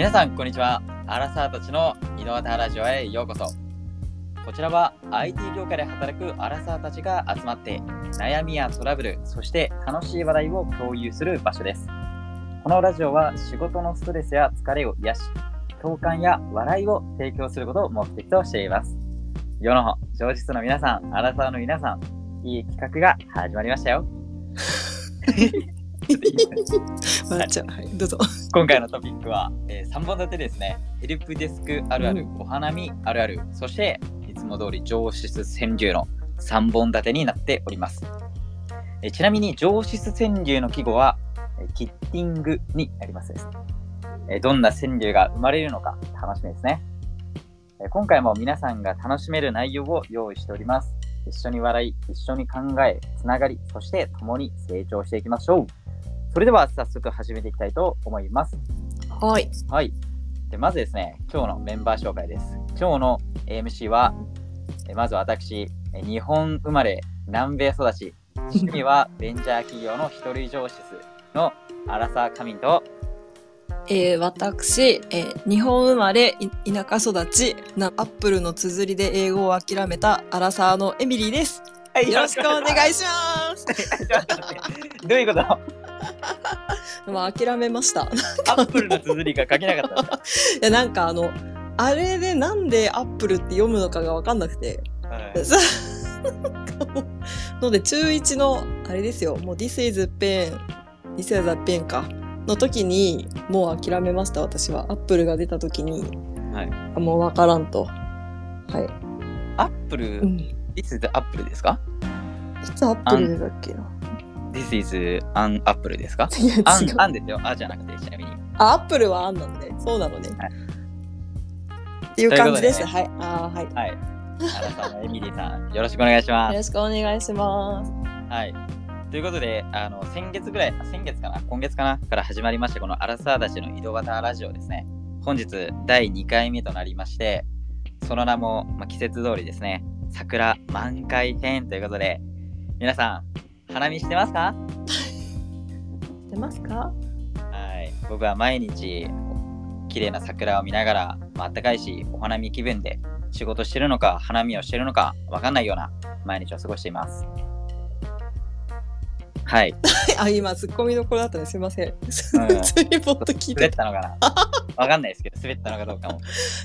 皆さんこんにちは。アラサーたちの井の端ラジオへようこそ。こちらは IT 業界で働くアラサーたちが集まって悩みやトラブルそして楽しい話題を共有する場所です。このラジオは仕事のストレスや疲れを癒し共感や笑いを提供することを目的としています。世の上質の皆さんアラサーの皆さんいい企画が始まりましたよ。笑っちゃう。はい、どうぞ。今回のトピックは、え3本立てですね。ヘルプデスクあるある、うお花見あるある、そしていつも通り上質川柳の3本立てになっております。えちなみに上質川柳の季語は、えキッティングになりますです。えどんな川柳が生まれるのか楽しみですね。え今回も皆さんが楽しめる内容を用意しております。一緒に笑い、一緒に考え、つながり、そして共に成長していきましょう。それでは早速始めていきたいと思います。はい。はい。でまずですね、今日のメンバー紹介です。今日の MC は、えまず私、え日本生まれ、南米育ち、趣味は ベンチャー企業の一人上司のアラサーカミンと、えー、私、えー、日本生まれ、い田舎育ち、なアップルの綴りで英語を諦めたアラサーのエミリーです。よろしくお願いします。どういうこと？アまあ、諦めました。いップルの綴りが書けなかった んでや、なんかあの、あれでなんでアップルって読むのかがわかんなくて。はい さので、中1の、あれですよ、もう This is pen, This is a pen か。の時に、もう諦めました、私は。アップルが出た時に、はいあもうわからんと。はい。アップル？う、ん。This is Apple ですか？いつアップルだっけな？?This is an Apple ですか？いや、違アンう。アンですよ。あじゃなくて、ちなみに。あ、アップルはあんなのね。そうなのね。はいっていう感じです。というはい。あーはい。はい。アラサーのエミリーさん、よろしくお願いしますよ。ろしくお願いします。はい。ということで、あの先月ぐらい、あ先月かな、今月かな？から始まりました、このアラサーたちの井戸端ラジオですね。本日第2回目となりまして、その名も、まあ、季節通りですね、桜満開編ということで、皆さん、花見してますか？出ますか？はい。僕は毎日、綺麗な桜を見ながら、まあったかいし、お花見気分で仕事してるのか、花見をしてるのか、わかんないような毎日を過ごしています。はい。あ、今、ツッコミどころだったね。すいません。普通にポッと聞いてた。たのかな？わかんないですけど、滑ったのかどうかも。い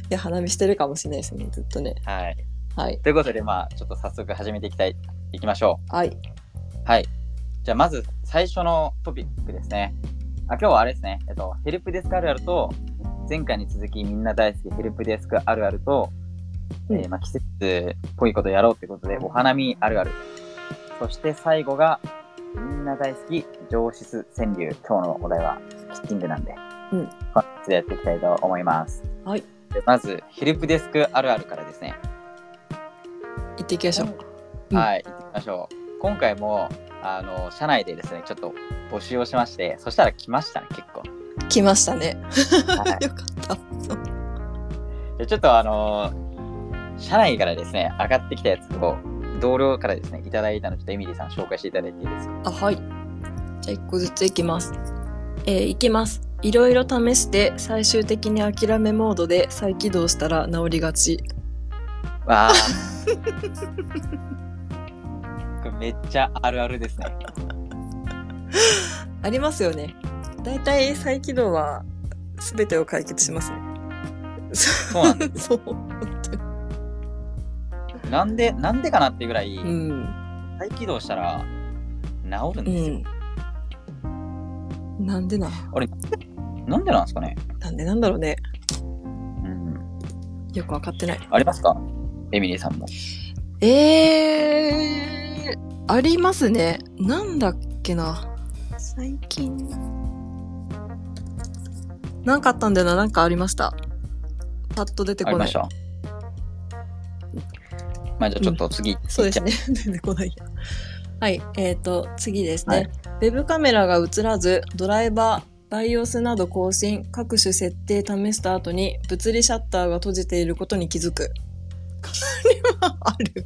や、花見してるかもしれないですね。ずっとね。はい。はい。ということで、まあ、ちょっと早速始めていきたい、いきましょはい。う。はい。じゃあ、まず最初のトピックですね。あ今日はあれですね。えっと、ヘルプデスクあるあると、前回に続きみんな大好きヘルプデスクあるあると、うんえーまあ、季節っぽいことやろうということで、お花見あるある。そして最後が、みんな大好き上質川柳。今日のお題はキッチングなんで、うん本日やっていきたいと思います。はい。でまず、ヘルプデスクあるあるからですね。行っていきましょう。うんはい、行ってみましょう。今回も、あの、社内でですね、ちょっと募集をしまして、そしたら来ましたね、結構。来ましたね。はい よかった。でちょっとあの社内からですね、上がってきたやつを、同僚からですね、いただいたので、ちょっとエミリーさん紹介していただいていいですか？あ、はい。じゃあ一個ずついきます。えー、いきます。いろいろ試して最終的に諦めモードで再起動したら治りがち。わあ。めっちゃあるあるですね。ありますよね。だいたい再起動は全てを解決しますね。そうなんで そう。なんで、なんでかなっていうぐらい、うん。再起動したら治るんうですよ。ん。なんでな。なんでなんですかね？なんでなんだろうね。うん。よくわかってない。ありますか？エミリーさんも。えー、ありますね。なんだっけな。最近。なんかあったんだよな。なんかありました。パッと出てこない。ありましたまあじゃあちょっと次、そうですね。出てこないや。はい。えっ、と、次ですね、ウェブカメラが映らず、ドライバー、BIOS など更新、各種設定試した後に、物理シャッターが閉じていることに気づく。これはある。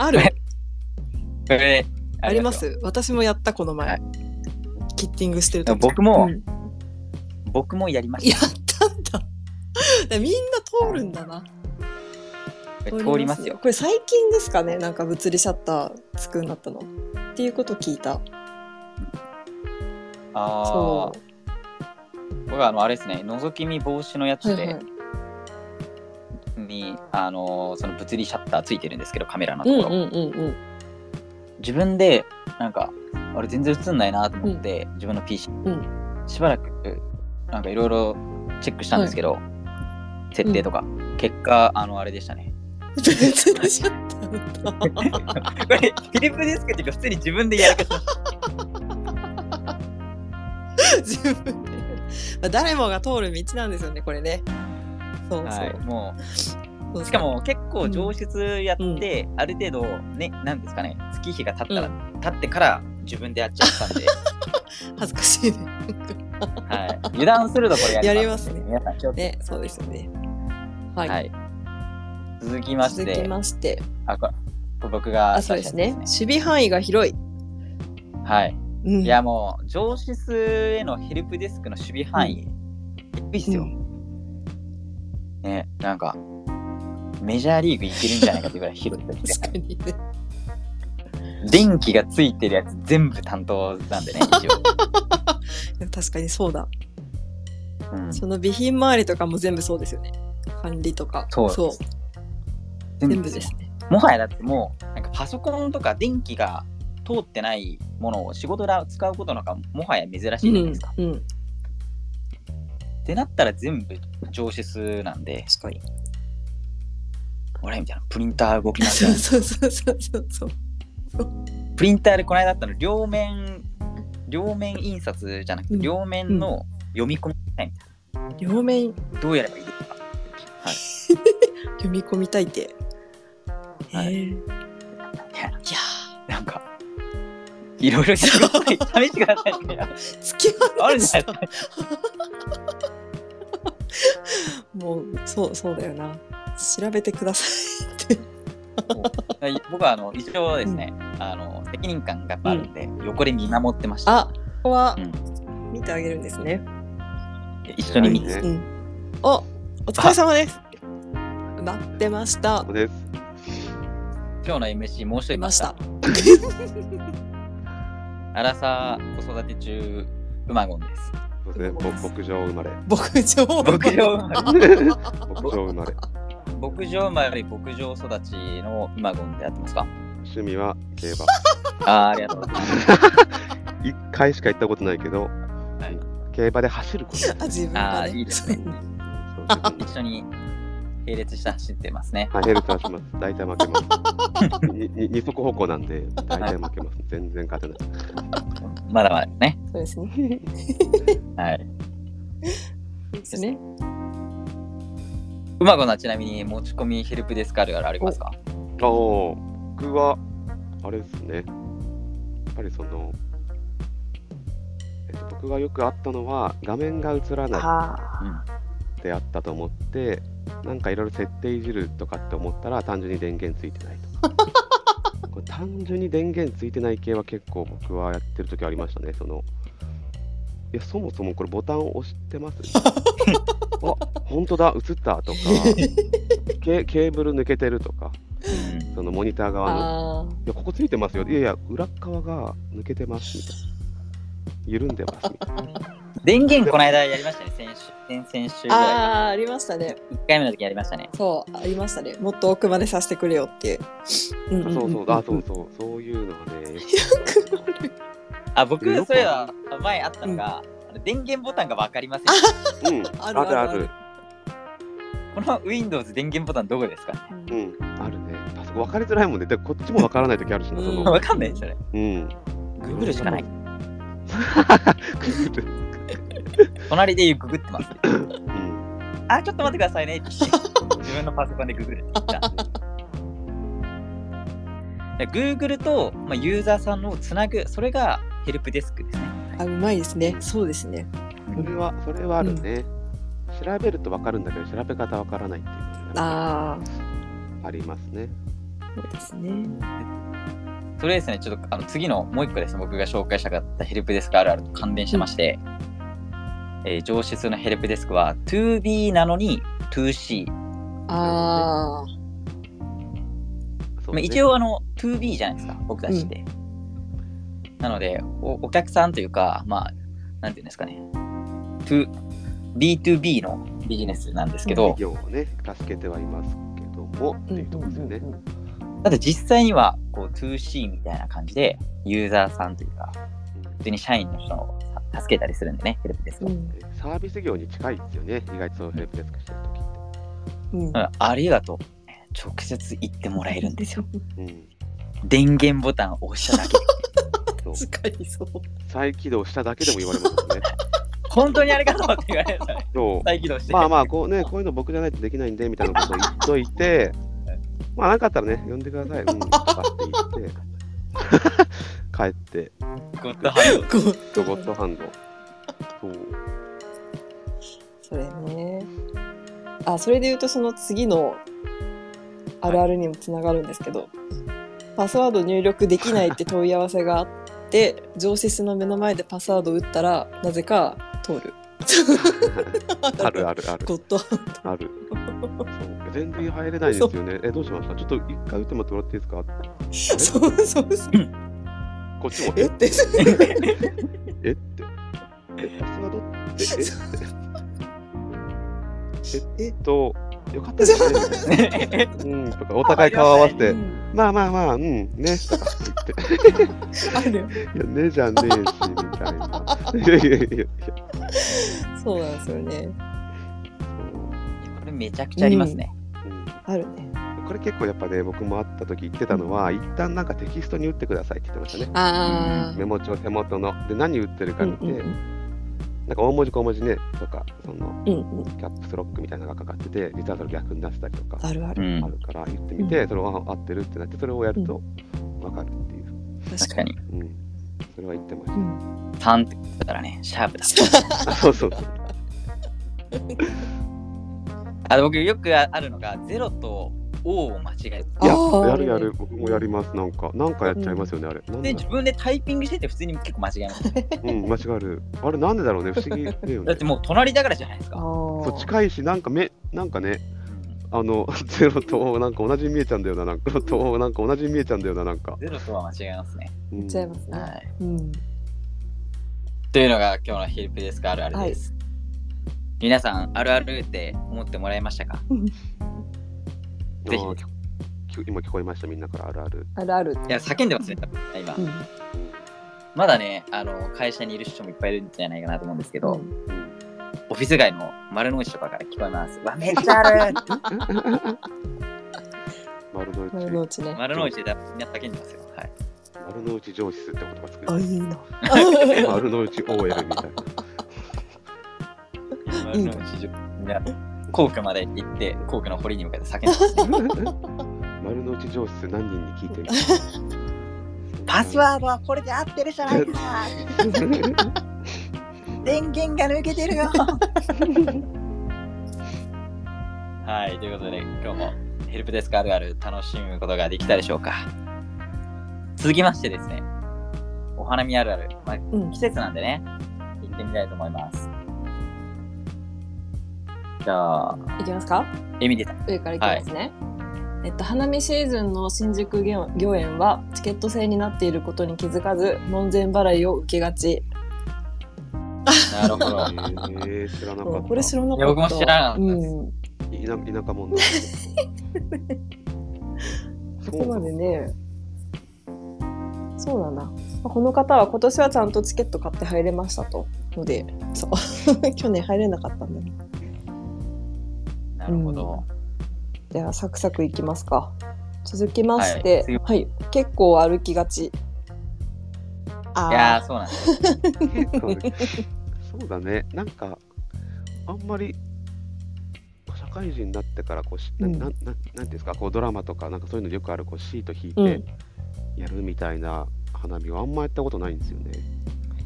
ある？あります？私もやった、この前。はいキッティングしてると。僕もうん僕もやりましやったんだ。で みんな通るんだな。た。通りますよ。これ最近ですかね？なんか物理シャッターつくようになったの。っていうこと聞いた。あそあ。僕はあの、あれですね、覗き見防止のやう。つで、はいはい。に、あのーその物理シャッターついてるんですけど、カメラのところ。うんうんうんうん。自分で、なんか、あれ全然映んないなと思って、自分の PC、んしばらく、なんかいろいろチェックしたんですけど、設定とか、結果、あの、あれでしたね。物理シャッター。これ、フィリップデスクっていうか、普通に自分でやらか。自分で。まあ誰もが通る道なんですよね、これね。そうそう。はい、もそうう、しかも結構上質やって、ある程度、ね、なんですかね、月日が経ったら、う経ってから自分でやっちゃったんで、恥ずかしいね。はい、油断するとこれやります,、やりますねね、そうですよね。はい。はい。続きまし続て、きまして、あこれ僕があ、そうですね。守備範囲が広い。はい。うん、いやもう、上質へのヘルプデスクの守備範囲、低いっすよ。ね、なんか、メジャーリーグいけるんじゃないかっていうぐらい広いです確かにね。電気がついてるやつ全部担当なんでね、一応。確かにそうだ。うん、その備品周りとかも全部そうですよね。管理とか。そうそう。全全部ですね。もはやだってもう、なんかパソコンとか電気が通ってないものを仕事で使うことなんかもはや珍しいじゃないですか。うん。うん。ってなったら全部上質なんで、確かに。俺みたいな。プリンター動きますよ そうそうそうそうそう。プリンターでこの間あったの両面両面印刷じゃなくてうん。両面の読み込みたいみたい両面。な、どうやればいいですか。はい。読み込みたいって。はい。いいややなんかいろいろやってください。試してください。き合あい。ましるんじゃない。たです。かもう、そう、そうだよな。調べてくださいって。はい僕はあの一応ですね、あの責任感がやっぱあるんで、横で見守ってましたあ、ここはうん見てあげるんですね。一緒に見て、はいうん。お、お疲れ様です。待ってました。今日の MC もう一人いました。アラサー子育て中ウマゴンですそうですね。ぼ牧場生まれ。牧場。牧場生まれ牧場生まれ。牧場生まれ牧場育ちのウマゴンでやってますか？趣味は競馬。あーありがとうございます一回しか行ったことないけど、はい競馬で走ること。あ、自分あーがね。いいですね一緒に並列して走ってますねはい、ヘルツはします。大体負けます。二足歩行なんで、大体負けます。全然勝てない。まだまだねそうですね。はいですね。ウマゴンはちなみに持ち込みヘルプデスクあるありますかああ、僕は、あれですね。やっぱりその、えっと、僕がよくあったのは、画面が映らないはってあったと思って、なんかいろいろ設定いじるとかって思ったら、単純に電源ついてないと。これ単純に電源ついてない系は結構僕はやってる時ありましたね。そのいや、そもそもこれボタン押してます あ、本当だ、映ったとか ケ、ケーブル抜けてるとか、うんそのモニターあ。側の、あいや、ここついてますよ。いやいや、裏側が抜けてますみたいな。緩んでます。電源この間やりましたね先週先々週ぐあ。らいああ、ありましたね。1回目の時やりましたねそう、ありましたね。もっと奥までさせてくれよっていう。うんんんんそうそう、あ、そうそう、そういうのはね、あ僕よく それは前あったのが、あの電源ボタンが分かりませんうん、あ あるあるあるるある。この Windows 電源ボタンどこですか？うん、あるね。パソコン分かりづらいもんね。で、こっちも分からない時あるしな、そうんの。分かんないそれうん。Google しかないグ 隣でググってますーうん。あちょっと待ってくださいねって言って自分のパソコンでググるって言っ Google と、まあ、ユーザーさんのつなぐそれがヘルプデスクですねあ、うまいですね。そうですね。それは、それはあるね。調べると分かるんだけど、調べ方分からないっていうありますね。そうですね。それですねちょっとあの次のもう一個ですね僕が紹介したかったヘルプデスクあるあると関連してまして、えー上質のヘルプデスクは 2B なのに 2C。あそうねまあ、一応あの 2B じゃないですか、僕たちって。なのでお、お客さんというか、まあ、なんていうんですかね、2 B2B のビジネスなんですけど、企業をね、助けてはいますけども、っていうところですよね。ただ実際にはこう 2C みたいな感じで、ユーザーさんというか、普通に社員の人をさ助けたりするんでね、ヘルプデスクは。うんえサービス業に近いですよね、意外とヘルプデスクしてるときって。うんうんありがとう。直接言ってもらえるんですよ。うん電源ボタンを押しただけ。使いそう。再起動しただけでも言われますよね。本当にありがとうって言われるんですよね。そう再起動して。まあまあこうね、こういうの僕じゃないとできないんでみたいなことを言っといて、まあなかったらね、呼んでください、うん、とかって言って、帰って、ゴッドハンド。ロボットハンド。そう。それね。あ、それで言うとその次のあるあるにもつながるんですけど、パスワード入力できないって問い合わせがあって、上司の目の前でパスワード打ったら、なぜか通る。あるあるある。ゴッドハンある。そう全然入れないですよね。え、どうしました？ちょっと一回打ってもらっていいですか？ド。そうそうそう。こっちも、えって。えって。え、パスワードって、え？えっと、よかったですね。うん、とか、お互い顔合わせて、まあまあまあ、うん、ね、とかって言って。ある。いや、ねじゃねえし、みたいな。いやいやいや。そうなんですよね。これめちゃくちゃありますね。うんあるね。これ結構やっぱね、僕も会った時言ってたのは、一旦なんかテキストに打ってくださいって言ってましたね。あメモ帳手元の。で、何打ってるあ。か見て、なんか大文字小文字ね、とか、その、うんうん。キャップスロックみたいなのがかかってて、実はそれ逆に出したりとかあるある。うんあるから言ってみて、それは合ってるってなって、それをやると分かるっていう。確かに。うん。それは言ってましうん。3って言ったらね、シャープだ。そうそうそう。あの僕よくあるのが、0と O を間違える。いや、やるやる。僕もやります。なんか、なんかやっちゃいますよね、あれ。なんだで、自分でタイピングしてて普通に結構間違えます。うん、間違える。あれ、なんでだろうね、不思議だよね だって。もう隣だからじゃないですあか。そう、あ。近いし、なんか目、なんかね、あの、ゼロとなんか同じに見えちゃうんだよな、なんか、となんか同じに見えちゃうんだよな、なんか。0とは間違えますね。うん言っちゃいますね。はい。うん。というのが今日のヘルプデスクあるあるです。皆さん、あるあるって思ってもらえましたか？ぜひ今聞こえました、みんなからあるある。あるある。いや、叫んでますね、多分今う。ん。まだね、あの、会社にいる人もいっぱいいるんじゃないかなと思うんですけど、うんうんオフィス街の丸の内とかから聞こえます。わ、めっちゃある 丸の内。丸の内ね。丸の内でみんな叫んでますよ。はい。丸の内上司って言葉作あ、る。いいな。丸の内 OL みたいな。丸の内上みんな、皇居まで行って、皇居の堀に向かって叫んでます、ね。丸の内上司何人に聞いてみ パスワードはこれで合ってるじゃないか。電源が抜けてるよ。はい、ということで今日もヘルプデスクあるある楽しむことができたでしょうか。続きましてですね、お花見あるある、まあ、うん季節なんでね、行ってみたいと思います。じゃあ、いきますか？エミリさん。上からいきますね。えっと、花見シーズンの新宿御御苑はチケット制になっていることに気づかず門前払いを受けがち。なるほど。えー、知らなかった。これ知らなかった。僕も知らなかったですうん。田田舎者だ。そこまでね。そうなんだ。まあこの方は今年はちゃんとチケット買って入れましたと。ので、そう。去年入れなかったんだね。なるほど。じゃあ、サクサクいきますか。続きまして、はいはい、結構歩きがち。あいやー、そうなんです。結構ねそうだね。なんか、あんまり、社会人になってからこうし、なうんなんなんなんていうんですか、こうドラマとか、なんかそういうのよくあるこうシート引いうんてやるみたいな花火はあんまやったことないんですよね。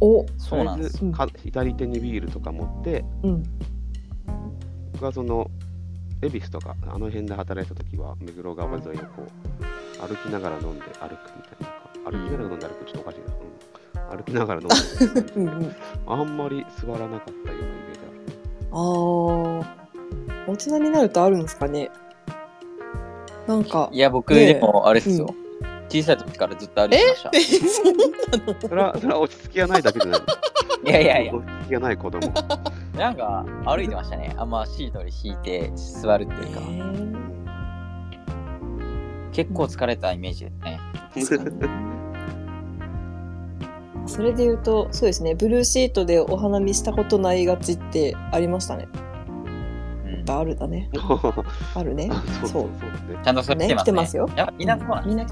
お、そうなんです。左手にビールとか持って、うん。僕はその、恵比寿とか、あの辺で働いた時は、目黒川沿いをこう、歩きながら飲んで歩くみたいな。歩きながら飲んで歩くちょっとおかしいな。うん、歩きながら飲んで、うんうん。あんまり座らなかったようなイメージあー大人になるとあるんですかねなんかいや、僕、でも、あれですよ。小さい時からずっと歩いてました。えそうなのそれは、それは落ち着きがないだけじゃないいやいやいや、落ち着きがない子供。なんか歩いてましたね。あんまシートに引いて座るっていうか、えー。結構疲れたイメージですね。それで言うとそうですね。ブルーシートでお花見したことないがちってありましたね。うん、あるだね。あるね。あそうそう。そう。ね。ちゃんとそれ来てますね。ね来てますよ。やっぱみんなそうなんみん。な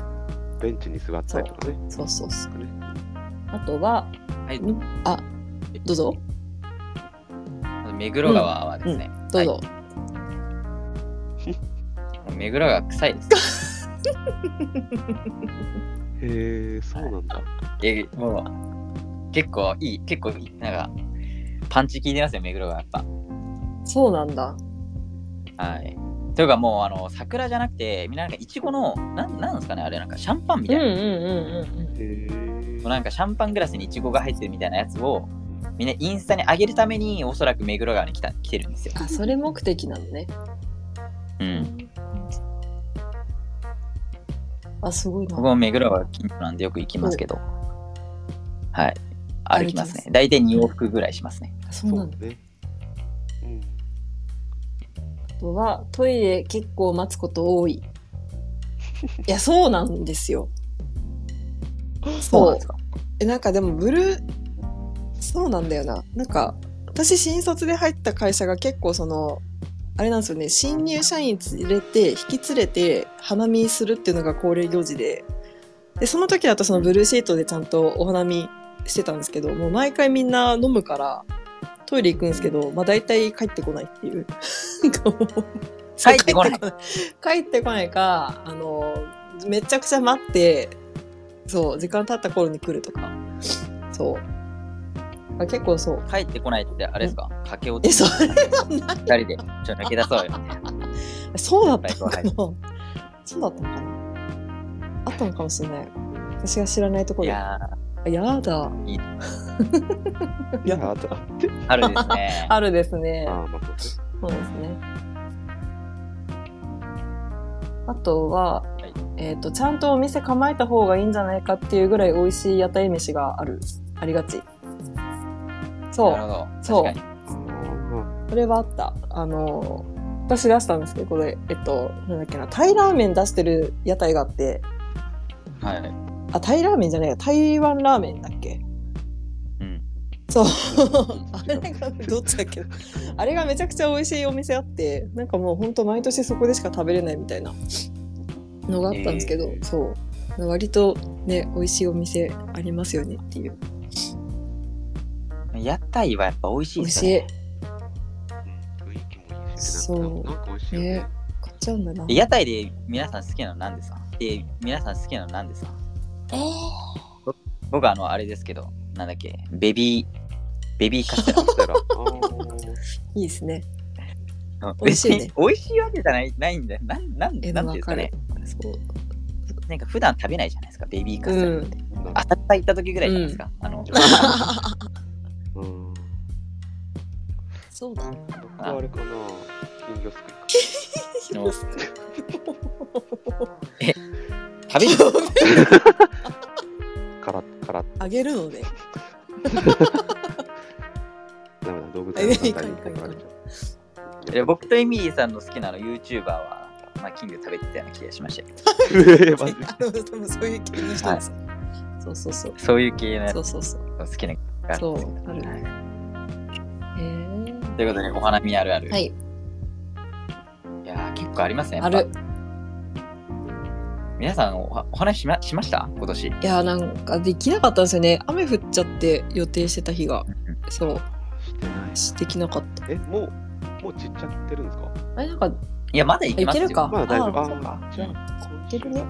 ベンチに座ったりとかね。そう。そうそうねあとははい。んあどうぞ目黒川はですね、どうぞ、はい目黒川臭いです。へえ、そうなんだ。えもう結構いい、結構いい、なんかパンチ効いてますよ、目黒川やっぱ。そうなんだはい。というかもうあの桜じゃなくて、みんななんかいちごの、なんなんですかね、あれなんかシャンパンみたいな。うんうんうんうんへえ。なんかシャンパングラスにいちごが入ってるみたいなやつをみんなインスタに上げるためにおそらく目黒川に来た来てるんですよ。あそれ目的なのねうん。あすごいな僕も目黒川近所なんでよく行きますけど。はい。歩きますね歩きま。大体2往復ぐらいしますね。そうなんだね。うん。あとはトイレ結構待つこと多いいやそうなんですよそう そうなんですか？えなんかでもブルーそうなんだよな。なんか私新卒で入った会社が結構そのあれなんですよね。新入社員連れて引き連れて花見するっていうのが恒例行事で。でその時だとそのブルーシートでちゃんとお花見してたんですけどもう毎回みんな飲むからトイレ行くんですけど、まあ、大体帰ってこないっていう。帰ってこない。帰ってこない。かあのめちゃくちゃ待ってそう時間経った頃に来るとか。そうあ結構そう。帰ってこないってあれですか？駆け落ち。えそれはない。二人で。ちょっと抜け出そうよ。そうだったの？かな、はそうだったのかな。あったのかもしれない。私が知らないところで。いやあやだ。いい。い や、あと、ー、春ですね。あるですね。ああ、まあそうですね。そうですね。あとは、い。えっ、とちゃんとお店構えた方がいいんじゃないかっていうぐらい美味しい屋台飯がある。ありがちそう。そう確かそれはあった。あの、私出したんですけど、これ、えっと、なんだっけな、タイラーメン出してる屋台があって、はい。あ、タイラーメンじゃないや、台湾ラーメンだっけ？うん。そう。あれが、どっちだっけ？なあれがめちゃくちゃ美味しいお店あって、なんかもうほんと毎年そこでしか食べれないみたいなのがあったんですけど、えーそう。割とね、美味しいお店ありますよねっていう。屋台はやっぱ美味しい美味しい。ですよね。ーうん雰囲気もいいし、そうなんかなんか美味しいよねね。買っちゃうんだな。屋台で皆さん好きなの何ですか？で、皆さん好きなの何ですか？えー僕あの、あれですけど、なんだっけ、ベビー、ベビーカステラ。いいですね。うん美味しいね別に美味しいわけじゃないないんだよ。なん、なん、えなんていうんですかね。そう。なんか普段食べないじゃないですか、ベビーカステラって。なんか浅草行った時ぐらいじゃないですか。あの、うん。そうだ。僕はあれかな。金魚すくいか。の食べる？から、から、あげるのね。ダメだ、動物園の反対に怒られちゃう。え僕とエミリーさんの好きなあの YouTuber は、まあ、金魚食べてたような気がしましたけど、そういう系の人です。そうそうそう。そういう系のやつそうそうそう。が好きながそう、ある。はいへえ。ということで、お花見あるある。はい、いやー、結構ありますね。ある。皆さんお、お話しましました？今年。いや、なんかできなかったんですよね。雨降っちゃって予定してた日が。そう、してない。しできなかった。え、もう、もう散っちゃってるんですか？あれ、なんか、いや、まだいけますよ。いけるか？まあ大丈夫。あーそうか。じゃあ、今いけるね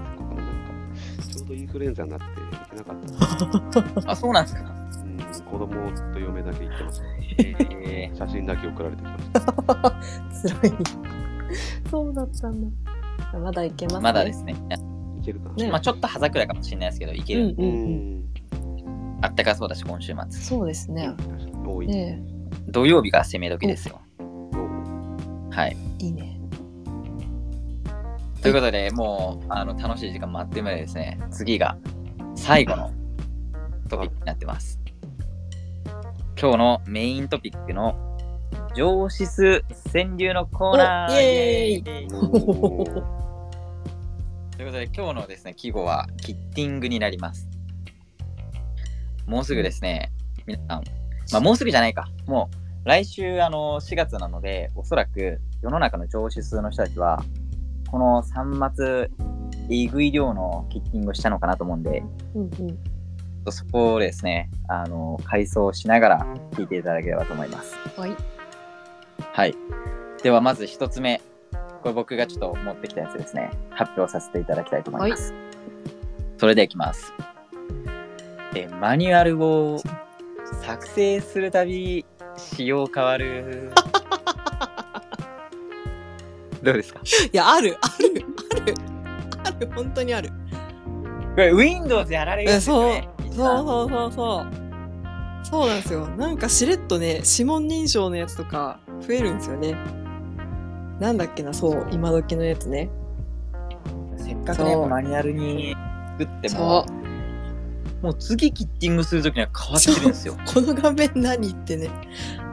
ちょうどインフルエンザになっていけなかった。あ、そうなんですか。うん、子供と嫁だけ行ってます。え写真だけ送られてきました。辛い。そうだったんだ。まだいけます？ー、ね。まだですね。いけるかな。ねまあ、ちょっと葉桜かもしれないですけど、いける。うんううんうん。ん。あったかそうだし、今週末。そうですね。多い。ね土曜日が攻め時ですよ。はい。いいね。ということで、もうあの楽しい時間待ってまでですね、次が最後のトピックになってます。今日のメイントピックの上質川柳のコーナー。ということで、今日のですね、季語はキッティングになります。もうすぐですね、皆さん、まあもうすぐじゃないか、もう来週あの4月なので、おそらく世の中の上司数の人たちは、この3末、えぐい量のキッティングをしたのかなと思うんで、うんうん。そこをですね、あの、回想しながら聞いていただければと思います。はい。はい。ではまず一つ目。これ僕がちょっと持ってきたやつですね。発表させていただきたいと思います。それではいきます。え、マニュアルを作成するたび仕様変わる。どうですか？いや、ある、ある、ある。ある、本当にある。これ Windows やられるんですよね。そうそうそうそう。そうなんですよ。なんかしれっとね、指紋認証のやつとか増えるんですよね。なんだっけな、そう、今時のやつね。せっかくね、そうマニュアルに作ってそも、もう次キッティングするときには変わってるんですよ。う。この画面何ってね、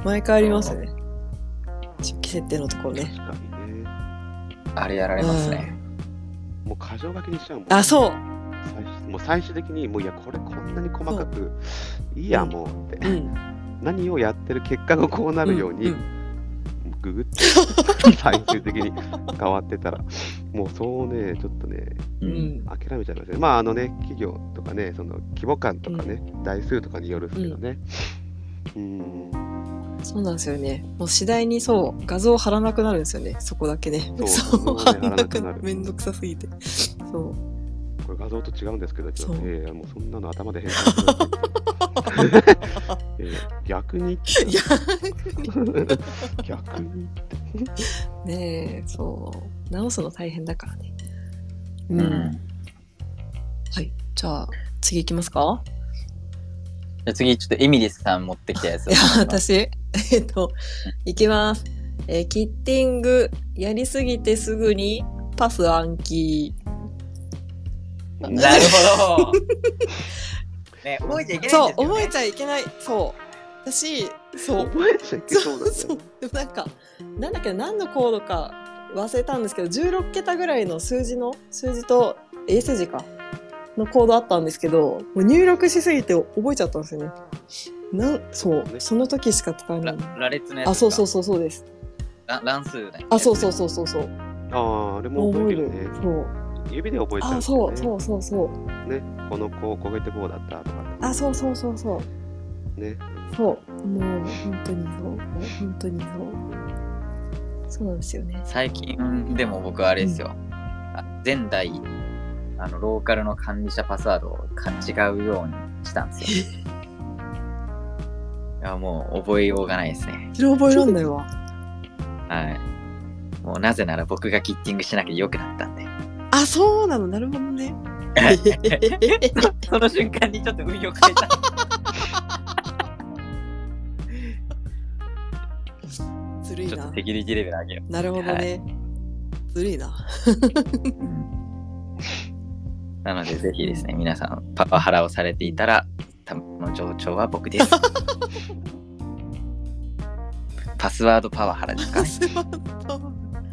毎回ありますね。出記設定のところね。確かにね。あれやられますね。もう箇条書きにしちゃうもん。あ、そう。最終もう最終的に、もういや、これこんなに細かく、いいや、もうって。うん。何をやってる結果がこうなるように、んんググって 最終的に変わってたら、もうそうね、ちょっとね、ううんん。諦めちゃいますね。まあ、あのね、企業とかね、その規模感とかね、台数とかによるんですけどね。うん、そうなんですよね。もう次第にそう、画像貼らなくなるんですよね。そこだけね。そう 貼らなくなるめんどくさすぎて。そう。像と違うんですけど、ちょっとそうええもうそんなの頭で変換 するだけええ逆に逆にねえ、そう。直すの大変だからね。う。うんん。はい。じゃあ、次行きますか？じゃあ次、ちょっとエミリスさん持ってきたやつをいや、私、えっと、いきます。えーキッティング、やりすぎてすぐにパス暗記。なるほど。ね、覚えちゃいけないそう。覚えちゃいけない。そう。私、そう。覚えちゃいけそうだそうね。でもなんか、なんだっけな、何のコードか忘れたんですけど、16桁ぐらいの数字の、数字と英数字か、のコードあったんですけど、もう入力しすぎて覚えちゃったんですよね。なん、そう、その時しか使えならい。羅列のやつ。あ、そうそうそうそうです。ら乱数だよ。あ、そうそうそうそうそう。ああ、あれも覚えてるね。そう。指で覚えちゃうんあ、ですよね。そうそうそうそう。ね、この子、こうやってこうだったとかあ、そうそうそうそう。ね。そう。もう、本当にそう。本当にそう。そうなんですよね。最近でも僕はあれですよ。あ前代、あの、ローカルの管理者パスワードをか違うようにしたんですよ。いや、もう覚えようがないですね。それ覚えらんないわ。はい。もうなぜなら僕がキッティングしなきゃよくなったんで。あ、そうなの。なるほどね。その瞬間にちょっと運用変えた。ずるいなちょっと。セキュリティレベル上げよなるほどね。ずるいな。う。なので、ぜひですね、皆さん、パワハラをされていたら、多分の上長は僕です。パスワードパワハラですか？ね。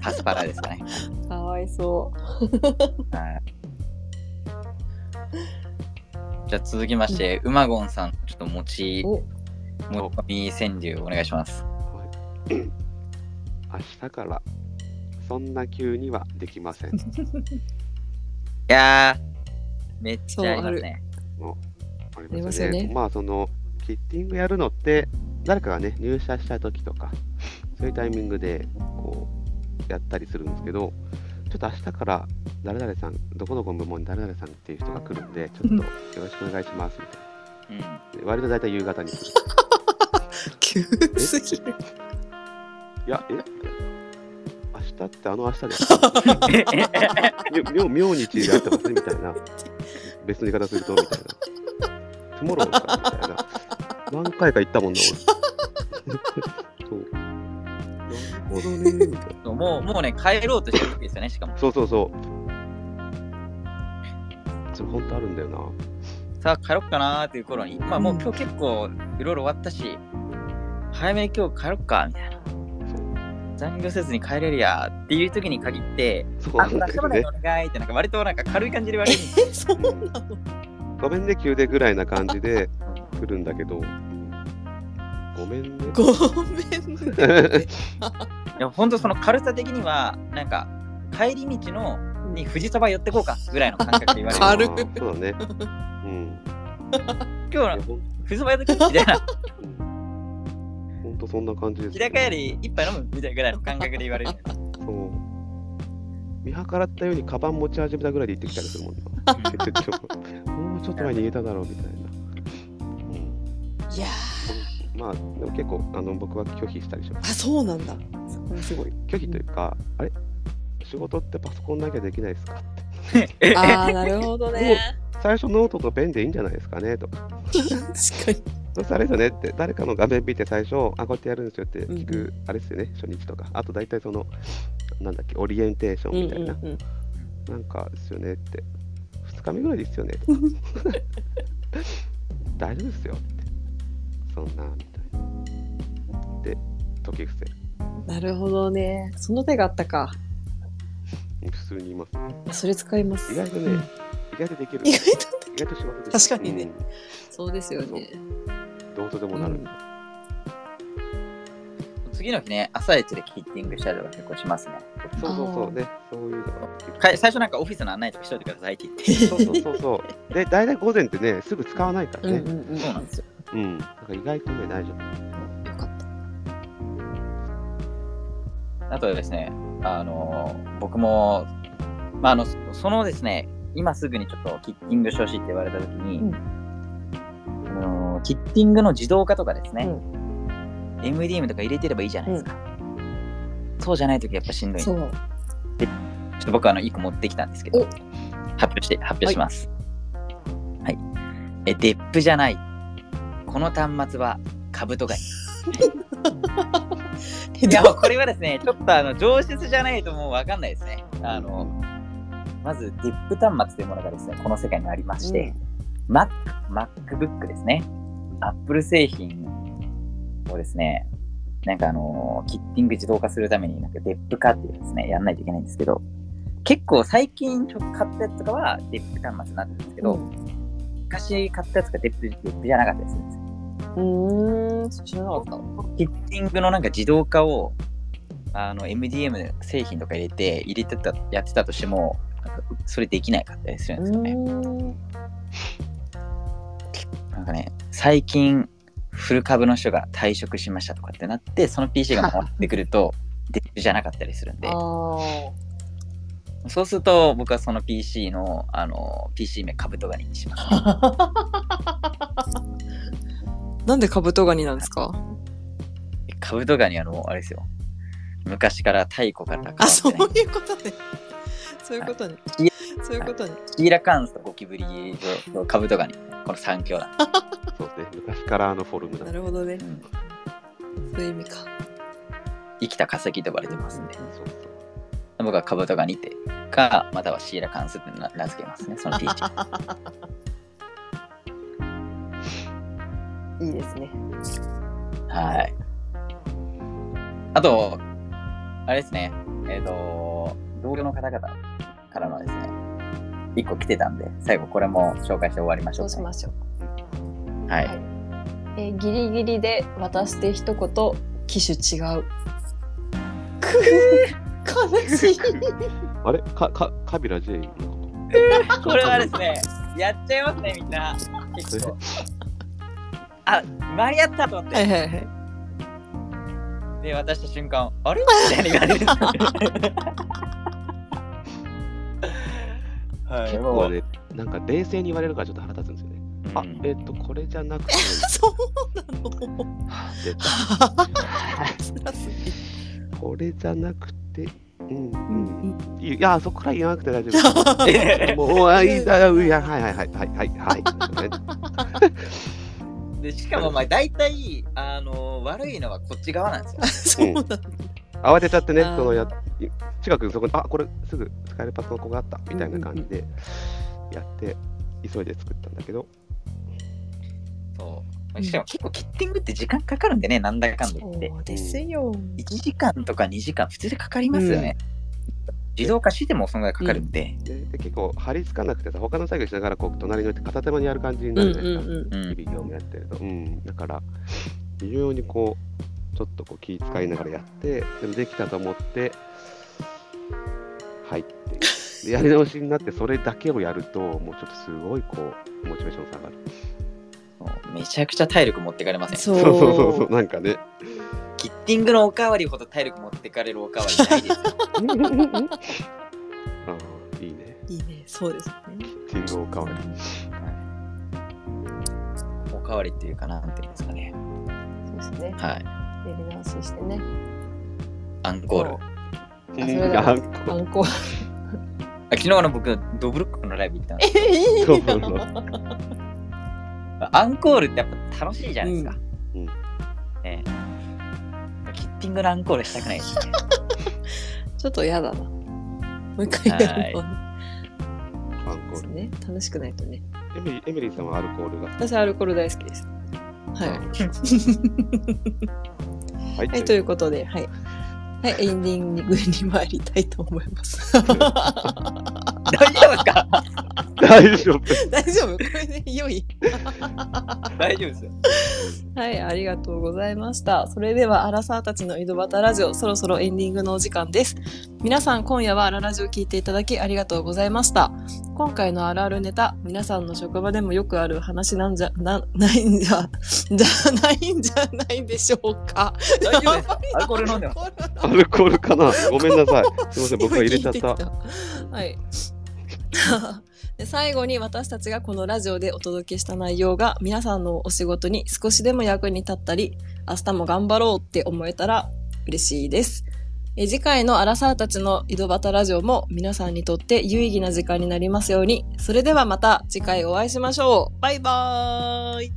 パスパラですかね。かわいそはいじゃあ続きまして、うまごんさん、ちょっと持ち、お持ち込み川柳お願いします。明日から、そんな急にはできません。いやー、めっちゃありますね。ありありますよねまあ、その、キッティングやるのって、誰かがね、入社した時とか、そういうタイミングで、こう、やったりするんですけど、ちょっと明日から、誰々さん、どこどこの部門に誰々さんっていう人が来るんで、ちょっとよろしくお願いします、みたいな。うん。で割と大体夕方に来る。う。急すぎる。いや、え？明日ってあの明日ですか？み妙妙日でやってますみたいな。別の言い方すると、みたいな。トゥモローか？みたいな。何回か言ったもんな、俺。ほどね。みたいなもう、もうね、帰ろうとしてる時ですよね、しかも。そうそうそう。それ本当あるんだよな。さあ、帰ろっかなーっていう頃に、まあもううん今日結構いろいろ終わったし、早めに今日帰ろっか、みたいな。残業せずに帰れるやーっていう時に限って、あ、そうなんだね明日までお。願いって、なんか割となんか軽い感じで言われるんですよ。え、そうなのごめんね、急でぐらいな感じで来るんだけど、ごめんね。ごめんね。いや、本当その軽さ的には、なんか、帰り道のに富士そば寄ってこうかぐらいの感覚で言われる。軽そうだね。うん。今日富士そば寄ってこうみたいな。ほんとそんな感じです。日高より一杯飲むみたいなぐらいの感覚で言われる。そう。見計らったようにカバン持ち始めたぐらいで行ってきたりするもんな。もうちょっと前に言えただろうみたいな。いやうん、まあ、でも結構あの僕は拒否したりしまー、あ、す。そうなんだ。そこもすごい。拒否というか、あれ？仕事ってパソコンなきゃできないですか？って。ああ、なるほどね。最初ノートとペンでいいんじゃないですかねとか。確かに。そしたらあれですよねって、誰かの画面見て最初、あ、こうやってやるんですよって聞く、うんうあれですよね、初日とか。あと大体その、なんだっけ、オリエンテーションみたいな。うんうんうんなんかですよねって。2日目ぐらいですよねとか。大丈夫ですよ。そんな、みたいな。で、解き伏せる。なるほどね。その手があったか。普通にいます。それ使います。意外とね、うん意外とできる。意外と意外と仕事確かにねそうですよね。うんどうとでもなる。うん次の日ね、朝一でキッティングしたりとか結構しますね。そうそうそうね、そういうのが。か最初なんかオフィスの案内とかしといてくださいって言って。そうそうそうそう。で、大体午前ってね、すぐ使わないからね。うんうんうん。そうなんですよ。うん。だから意外とね、大丈夫。よかった。あとですね、あの僕も、まあ、あのそそのですね、今すぐにちょっとキッティングしてほしいって言われたときに、うんあのキッティングの自動化とかですね、う MDM とか入れてればいいじゃないですか。そうじゃないときやっぱしんどいんでそう。ちょっと僕はあの1個持ってきたんですけどお、発表して、発表します。はい。え、デップじゃない。この端末はカブトガニ。いや、これはですね、ちょっとあの上質じゃないともうわかんないですね。あの、まず、デップ端末というものがですね、この世界にありまして、Mac、MacBook ですね。Apple 製品をですね、なんかあの、キッティング自動化するために、なんかデップ化っていうですね、やんないといけないんですけど、結構最近ちょっと買ったやつとかはデップ端末になってるんですけど、昔買ったやつがデップデップじゃなかったりするんですよ。うーん、知らなかった。キッティングのなんか自動化をあの MDM 製品とか入れて入れてたやってたとしてもなんかそれできないかったりするんですよね。ん。なんかね最近フル株の人が退職しましたとかってなってその PC が回ってくると デップじゃなかったりするんで。そうすると僕はその PC のあの PC 名カブトガニにします。なんでカブトガニなんですか？カブトガニはもうあれですよ昔から太古からあ、そういいうことね。そういうことねいや。そういうことね。シーラカンスとゴキブリとカブトガニこの3強なんで そうですね。昔からあのフォルムだな。るほどね。うんそういう意味か。生きた化石と呼ばれてますんで、そうそう。僕はカブトガニってか、またはシーラカンスって名名付けますね、その PC。いいですね。はい。あと、あれですね、えっ、と、同僚の方々からのですね、一個来てたんで、最後これも紹介して終わりましょか、ね。そううしましょう。はい。はいえーギリギリで渡して一言、機種違う。くー悲しい。あれ？か、か、カビラ J のこと？これはですね、やっちゃいますね、みんな。結構。あ、間に合ったと思って。はいはいはい。で、渡した瞬間、あれ？みたいな感じです。はい、結構ね、なんか冷静に言われるからちょっと腹立つんですよね。あうん、えっと、これじゃなくて、そうなの。これじゃなくて、うん、ううん。んいや、そこから言わなくて大丈夫。もう、あ、いいだよ、いや、はいはいはい、はい、はい、はい。でしかも、まあ、大体、あの悪いのはこっち側なんですよ。そうなんだ。慌てちゃってね、そのやい近くにそこに、あこれすぐ使えるパソコンがあったみたいな感じでやって、急いで作ったんだけど、そう。しかも結構キッティングって時間かかるんでね、なんだかんだ言って。そうですよ。1時間とか2時間、普通でかかりますよね。自動化してもそんぐらいかかるんで。でで結構張り付かなくてさ、他の作業しながらこう隣に置いて片手間にやる感じにうなんるじゃないですか。うんうん。うん日々業務やってると。うん、だから、非常にこう、ちょっとこう気遣いながらやって、でもできたと思って、はいって やり直しになって、それだけをやると、もうちょっとすごいこう、モチベーション下がる。めちゃくちゃ体力持ってかれません？そうそうそうそうそう、なんかね。キッティングのおかわりほど体力持ってかれるおかわりないですよ。ああ、いいね。いいね。そうですね。キングおかわり。おかわりっていうかなんていうんですかね。そうですね。はい。やり直ししてね。アンコール。あそれだ あんこあんこ。あ昨日の僕、ドブルックのライブ行ったんですえ、いいそ。アンコールってやっぱ楽しいじゃないですか。うんうんええキッティングのアンコールしたくないですね。ちょっと嫌だな。もう一回やるのはアンコール。ね。楽しくないとね。エミリーエミリーさんはアルコールが。私はアルコール大好きです。はい。はいはい、ということで、はい。はい、エンディングに参りたいと思います。大丈夫ですか？大丈夫。大丈夫？これで良い大丈夫ですよ。はい、ありがとうございました。それでは、アラサーたちの井戸端ラジオ、そろそろエンディングのお時間です。皆さん、今夜はアララジオを聞いていただきありがとうございました。今回のあるあるネタ、皆さんの職場でもよくある話なんじゃ、な、ないんじゃ、じゃないんじゃないでしょうか。大丈夫です。アルコール飲んでます。アルコールかな？ごめんなさい。すいません、僕が入れちゃった。てきはい。で最後に私たちがこのラジオでお届けした内容が皆さんのお仕事に少しでも役に立ったり明日も頑張ろうって思えたら嬉しいです。え次回のアラサーたちの井戸端ラジオも皆さんにとって有意義な時間になりますように。それではまた次回お会いしましょう。バイバーイ。